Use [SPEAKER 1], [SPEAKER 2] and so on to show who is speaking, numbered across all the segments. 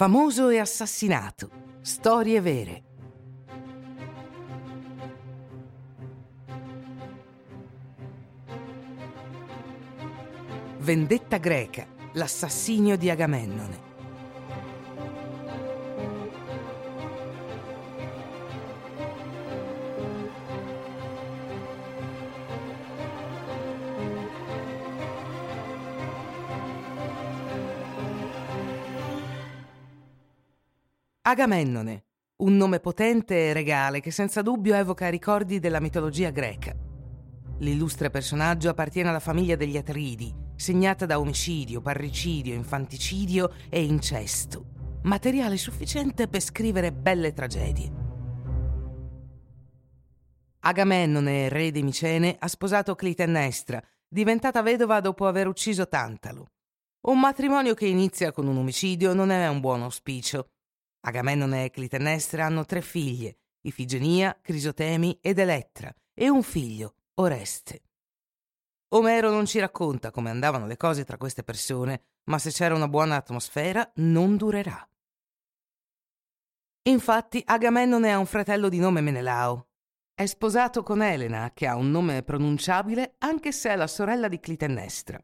[SPEAKER 1] Famoso e assassinato. Storie vere. Vendetta greca. L'assassinio di Agamennone. Agamennone, un nome potente e regale che senza dubbio evoca ricordi della mitologia greca. L'illustre personaggio appartiene alla famiglia degli Atridi, segnata da omicidio, parricidio, infanticidio e incesto, materiale sufficiente per scrivere belle tragedie. Agamennone, re di Micene, ha sposato Clitennestra, diventata vedova dopo aver ucciso Tantalo. Un matrimonio che inizia con un omicidio non è un buon auspicio Agamennone e Clitennestra hanno tre figlie, Ifigenia, Crisotemi ed Elettra, e un figlio, Oreste. Omero non ci racconta come andavano le cose tra queste persone, ma se c'era una buona atmosfera non durerà. Infatti Agamennone ha un fratello di nome Menelao. È sposato con Elena, che ha un nome pronunciabile anche se è la sorella di Clitennestra.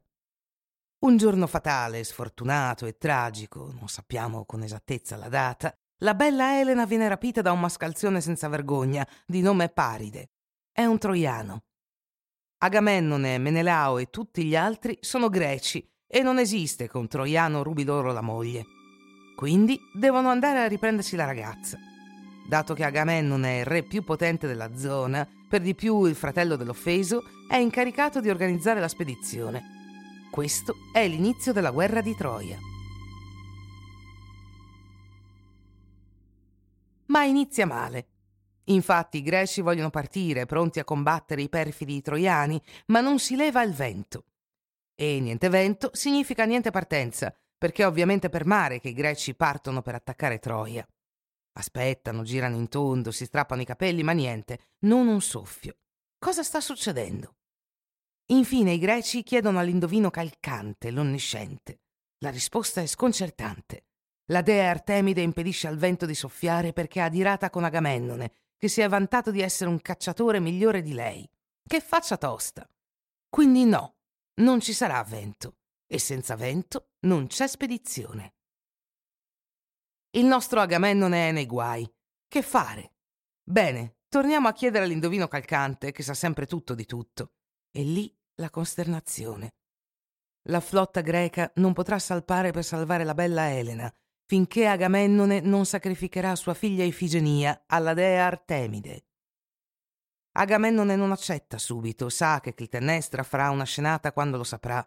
[SPEAKER 1] Un giorno fatale, sfortunato e tragico, non sappiamo con esattezza la data, la bella Elena viene rapita da un mascalzone senza vergogna, di nome Paride. È un troiano. Agamennone, Menelao e tutti gli altri sono greci e non esiste che un troiano rubi loro la moglie. Quindi devono andare a riprendersi la ragazza. Dato che Agamennone è il re più potente della zona, per di più il fratello dell'offeso, è incaricato di organizzare la spedizione questo è l'inizio della guerra di Troia. Ma inizia male. Infatti i greci vogliono partire, pronti a combattere i perfidi troiani, ma non si leva il vento. E niente vento significa niente partenza, perché è ovviamente per mare che i greci partono per attaccare Troia. Aspettano, girano in tondo, si strappano i capelli, ma niente, non un soffio. Cosa sta succedendo? Infine i greci chiedono all'indovino calcante, l'onnisciente. La risposta è sconcertante. La dea Artemide impedisce al vento di soffiare perché è adirata con Agamennone, che si è vantato di essere un cacciatore migliore di lei. Che faccia tosta. Quindi no, non ci sarà vento. E senza vento non c'è spedizione. Il nostro Agamennone è nei guai. Che fare? Bene, torniamo a chiedere all'indovino calcante, che sa sempre tutto di tutto. E lì la costernazione. La flotta greca non potrà salpare per salvare la bella Elena, finché Agamennone non sacrificherà sua figlia Ifigenia alla dea Artemide. Agamennone non accetta subito, sa che Clitennestra farà una scenata quando lo saprà,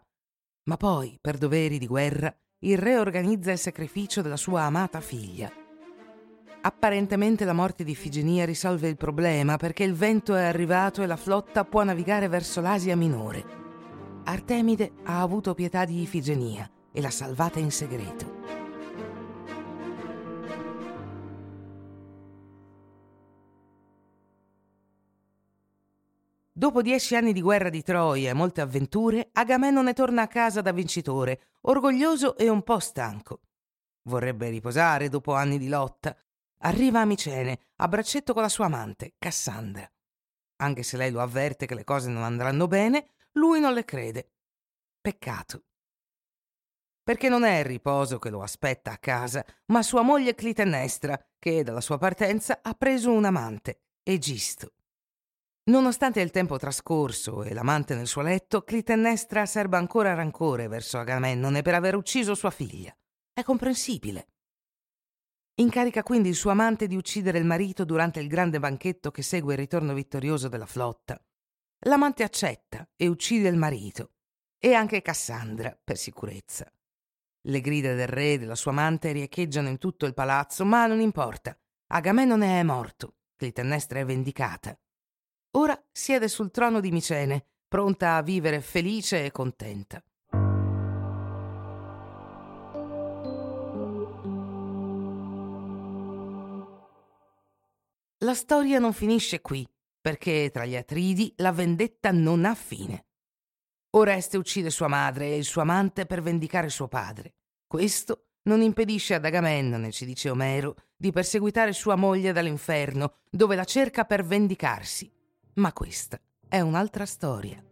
[SPEAKER 1] ma poi, per doveri di guerra, il re organizza il sacrificio della sua amata figlia. Apparentemente la morte di Ifigenia risolve il problema perché il vento è arrivato e la flotta può navigare verso l'Asia minore. Artemide ha avuto pietà di Ifigenia e l'ha salvata in segreto. Dopo dieci anni di guerra di Troia e molte avventure, Agamennone torna a casa da vincitore, orgoglioso e un po' stanco. Vorrebbe riposare dopo anni di lotta, Arriva a Micene, a braccetto con la sua amante, Cassandra. Anche se lei lo avverte che le cose non andranno bene, lui non le crede. Peccato. Perché non è il riposo che lo aspetta a casa, ma sua moglie Clitennestra, che dalla sua partenza ha preso un amante, Egisto. Nonostante il tempo trascorso e l'amante nel suo letto, Clitennestra serba ancora rancore verso Agamennone per aver ucciso sua figlia. È comprensibile. Incarica quindi il suo amante di uccidere il marito durante il grande banchetto che segue il ritorno vittorioso della flotta. L'amante accetta e uccide il marito, e anche Cassandra, per sicurezza. Le grida del re e della sua amante riecheggiano in tutto il palazzo, ma non importa. Agamennone è morto, Clitennestra è vendicata. Ora siede sul trono di Micene, pronta a vivere felice e contenta. La storia non finisce qui, perché tra gli Atridi la vendetta non ha fine. Oreste uccide sua madre e il suo amante per vendicare suo padre. Questo non impedisce ad Agamennone, ci dice Omero, di perseguitare sua moglie dall'inferno, dove la cerca per vendicarsi. Ma questa è un'altra storia.